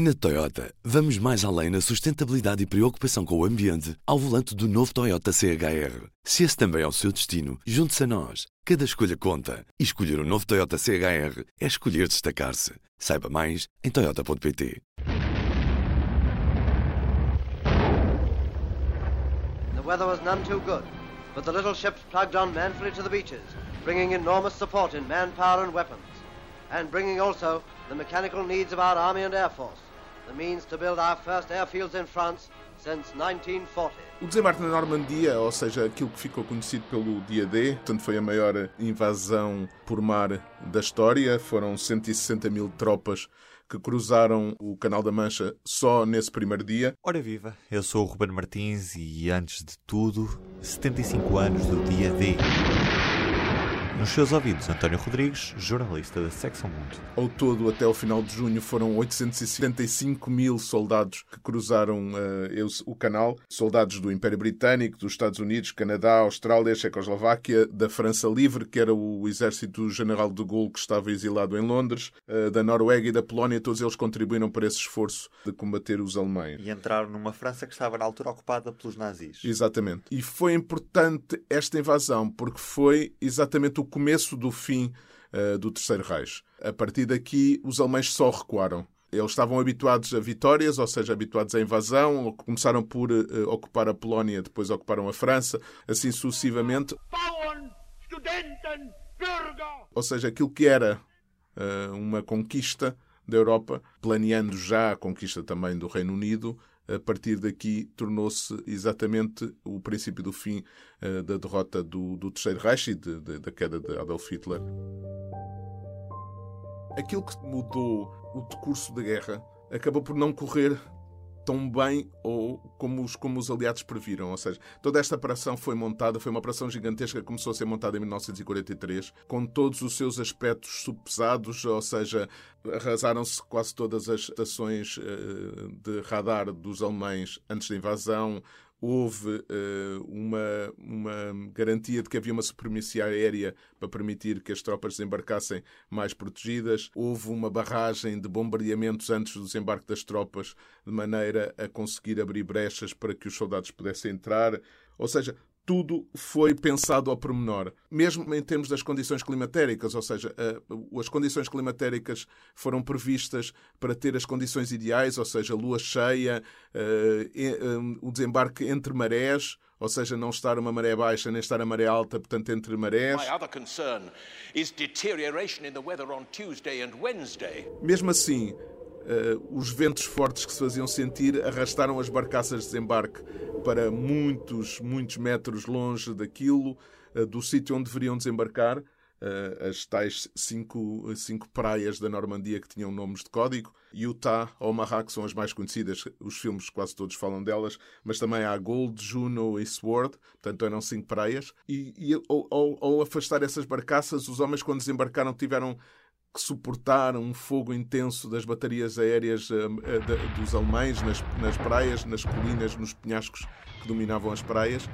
Na Toyota, vamos mais além na sustentabilidade e preocupação com o ambiente ao volante do novo Toyota CHR. Se esse também é o seu destino, junte-se a nós. Cada escolha conta. E escolher o um novo Toyota CHR é escolher destacar-se. Saiba mais em Toyota.pt. The weather was none too good, but the little ships plugged on manfully to the beaches, bringing enormous support in manpower and weapons, and bringing also the mechanical needs of our Army and Air Force the means to build our first airfields in France since 1940. O desembarque na Normandia, ou seja, aquilo que ficou conhecido pelo dia D, portanto foi a maior invasão por mar da história, foram 160 mil tropas que cruzaram o Canal da Mancha só nesse primeiro dia. Ora viva, eu sou o Ruben Martins e antes de tudo, 75 anos do dia D. Nos seus ouvidos, António Rodrigues, jornalista da Secção Mundo. Ao todo, até o final de junho, foram 875 mil soldados que cruzaram uh, o canal. Soldados do Império Britânico, dos Estados Unidos, Canadá, Austrália, Checoslováquia, da França Livre, que era o exército do General de Gaulle que estava exilado em Londres, uh, da Noruega e da Polónia. Todos eles contribuíram para esse esforço de combater os alemães. E entraram numa França que estava na altura ocupada pelos nazis. Exatamente. E foi importante esta invasão porque foi exatamente o começo do fim uh, do Terceiro Reich. A partir daqui, os alemães só recuaram. Eles estavam habituados a vitórias, ou seja, habituados à invasão. Começaram por uh, ocupar a Polónia, depois ocuparam a França, assim sucessivamente. Ou seja, aquilo que era uh, uma conquista da Europa, planeando já a conquista também do Reino Unido, a partir daqui tornou-se exatamente o princípio do fim uh, da derrota do, do Terceiro Reich e de, de, da queda de Adolf Hitler. Aquilo que mudou o decurso da guerra acabou por não correr tão bem ou como os, como os aliados previram. Ou seja, toda esta operação foi montada, foi uma operação gigantesca que começou a ser montada em 1943, com todos os seus aspectos subpesados, ou seja, arrasaram-se quase todas as estações uh, de radar dos alemães antes da invasão, houve uh, uma, uma garantia de que havia uma supremacia aérea para permitir que as tropas desembarcassem mais protegidas, houve uma barragem de bombardeamentos antes do desembarque das tropas, de maneira a conseguir abrir brechas para que os soldados pudessem entrar. Ou seja, tudo foi pensado ao pormenor, mesmo em termos das condições climatéricas, ou seja, as condições climatéricas foram previstas para ter as condições ideais, ou seja, lua cheia, eh, o desembarque entre marés, ou seja, não estar uma maré baixa nem estar a maré alta, portanto, entre marés. Mesmo assim, os ventos fortes que se faziam sentir arrastaram as barcaças de desembarque para muitos, muitos metros longe daquilo, uh, do sítio onde deveriam desembarcar. Uh, as tais cinco, cinco praias da Normandia que tinham nomes de código. Utah, Omaha, que são as mais conhecidas, os filmes quase todos falam delas, mas também há Gold, Juno e Sword, portanto eram cinco praias. E, e ao, ao, ao afastar essas barcaças, os homens, quando desembarcaram, tiveram que suportaram um fogo intenso das baterias aéreas uh, uh, dos alemães nas, nas praias, nas colinas, nos penhascos que dominavam as praias.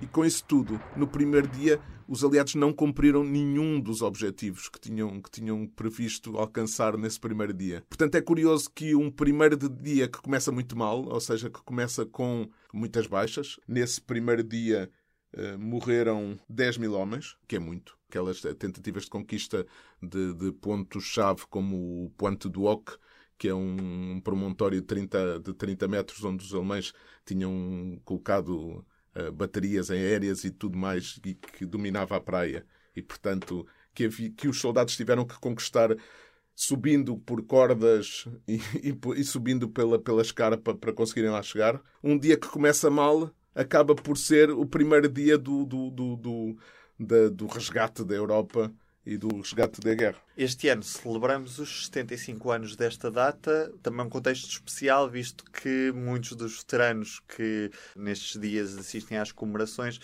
E com isso tudo, no primeiro dia, os aliados não cumpriram nenhum dos objetivos que tinham, que tinham previsto alcançar nesse primeiro dia. Portanto, é curioso que um primeiro dia que começa muito mal, ou seja, que começa com muitas baixas, nesse primeiro dia morreram 10 mil homens, que é muito aquelas tentativas de conquista de, de pontos-chave como o Ponte do Oc, que é um promontório de 30, de 30 metros onde os alemães tinham colocado uh, baterias aéreas e tudo mais e que dominava a praia. E, portanto, que, havia, que os soldados tiveram que conquistar subindo por cordas e, e, e subindo pela, pela escarpa para conseguirem lá chegar. Um dia que começa mal acaba por ser o primeiro dia do, do, do, do da, do resgate da Europa e do resgate da guerra. Este ano celebramos os 75 anos desta data, também um contexto especial, visto que muitos dos veteranos que nestes dias assistem às comemorações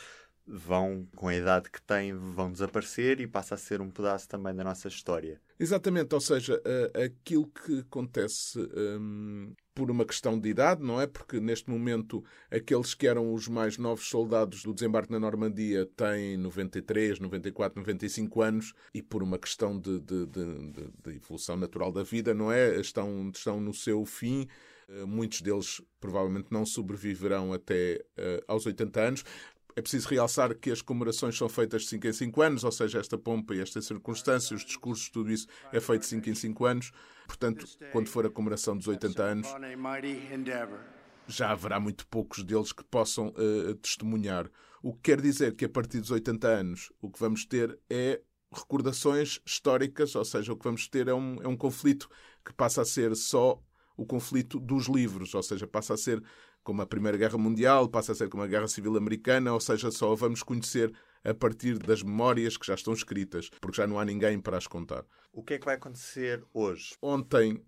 vão, com a idade que têm, vão desaparecer e passa a ser um pedaço também da nossa história. Exatamente, ou seja, aquilo que acontece um, por uma questão de idade, não é? Porque neste momento aqueles que eram os mais novos soldados do desembarque na Normandia têm 93, 94, 95 anos e por uma questão de, de, de, de evolução natural da vida, não é? Estão, estão no seu fim. Eh, muitos deles provavelmente não sobreviverão até uh, aos 80 anos. É preciso realçar que as comemorações são feitas de 5 em 5 anos, ou seja, esta pompa e esta circunstância, os discursos, tudo isso é feito de 5 em 5 anos. Portanto, quando for a comemoração dos 80 anos, já haverá muito poucos deles que possam uh, testemunhar. O que quer dizer que a partir dos 80 anos o que vamos ter é recordações históricas, ou seja, o que vamos ter é um, é um conflito que passa a ser só o conflito dos livros, ou seja, passa a ser como a Primeira Guerra Mundial, passa a ser como a Guerra Civil Americana, ou seja, só a vamos conhecer a partir das memórias que já estão escritas, porque já não há ninguém para as contar. O que é que vai acontecer hoje? Ontem,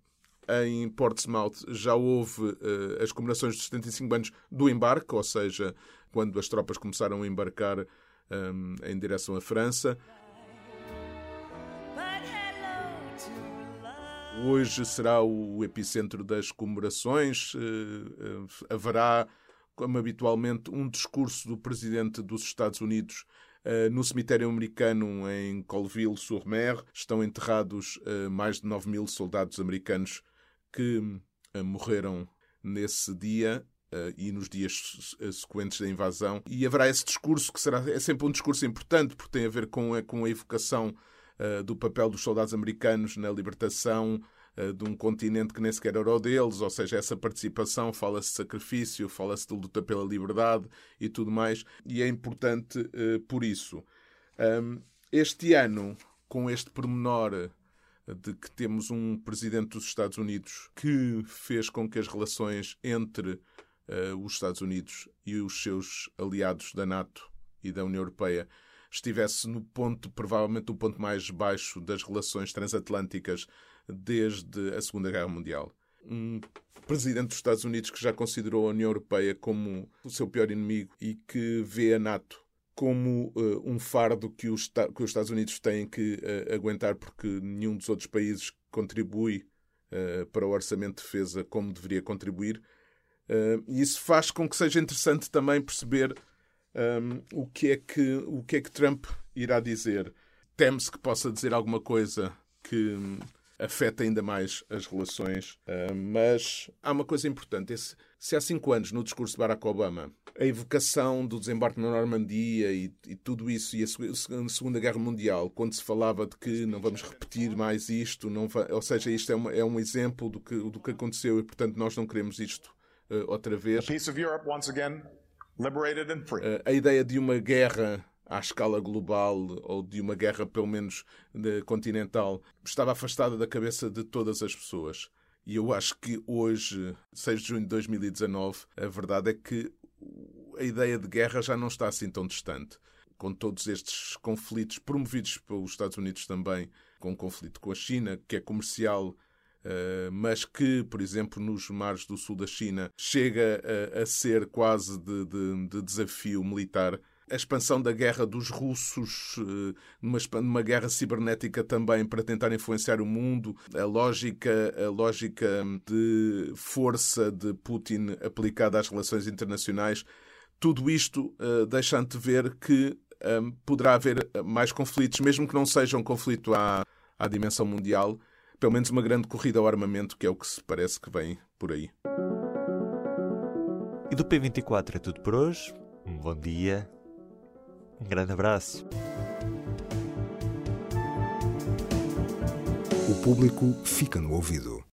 em Portsmouth, já houve uh, as comemorações dos 75 anos do embarque, ou seja, quando as tropas começaram a embarcar um, ehm, em direção à França. Hoje será o epicentro das comemorações. Eh, eh, haverá, como habitualmente, um discurso do presidente dos Estados Unidos eh, no cemitério americano em Colville-sur-Mer. Estão enterrados mais de 9 mil soldados americanos que morreram nesse dia e nos dias sequentes da invasão. E haverá esse discurso que será é sempre um discurso importante porque tem a ver com a, com a evocação do papel dos soldados americanos na libertação uh, de um continente que nem sequer era o deles, ou seja, essa participação, fala-se de sacrifício, fala-se de luta pela liberdade e tudo mais, e é importante uh, por isso. Um, este ano, com este pormenor de que temos um presidente dos Estados Unidos que fez com que as relações entre uh, os Estados Unidos e os seus aliados da NATO e da União Europeia estivesse no ponto, provavelmente o ponto mais baixo das relações transatlânticas desde a Segunda Guerra Mundial. Um presidente dos Estados Unidos que já considerou a União Europeia como o seu pior inimigo e que vê a NATO como uh, um fardo que os, que os, Estados Unidos têm que uh, aguentar porque nenhum dos outros países contribui uh, para o orçamento de defesa como deveria contribuir. e isso faz com que seja interessante também perceber um, o, que é que, o que é que Trump irá dizer. Teme-se que possa dizer alguma coisa que hum, afeta ainda mais as relações. Uh, mas há uma coisa importante. Esse, se há cinco anos, no discurso de Barack Obama, a evocação do desembarque na Normandia e, e, tudo isso, e a Segunda Guerra Mundial, quando se falava de que não vamos repetir mais isto, não va... ou seja, isto é, uma, é, um exemplo do que, do que aconteceu e, portanto, nós não queremos isto uh, outra vez. Eh, a ideia de uma guerra à escala global ou de uma guerra, pelo menos continental, estava afastada da cabeça de todas as pessoas. E eu acho que hoje, 6 de junho de 2019, a verdade é que a ideia de guerra já não está assim tão distante. Com todos estes conflitos promovidos pelos Estados Unidos também, com o conflito com a China, que é comercial mas que, por exemplo, nos mares do sul da China chega a, a ser quase de, de, de, desafio militar. A expansão da guerra dos russos, uh, numa, guerra cibernética também para tentar influenciar o mundo, a lógica, a lógica de força de Putin aplicada às relações internacionais, tudo isto uh, deixa ver que poderá haver mais conflitos, mesmo que não seja um conflito à, à dimensão mundial, pelo menos uma grande corrida ao armamento, que é o que se parece que vem por aí. E do P24 é tudo por hoje. Um bom dia. Um grande abraço. O público fica no ouvido.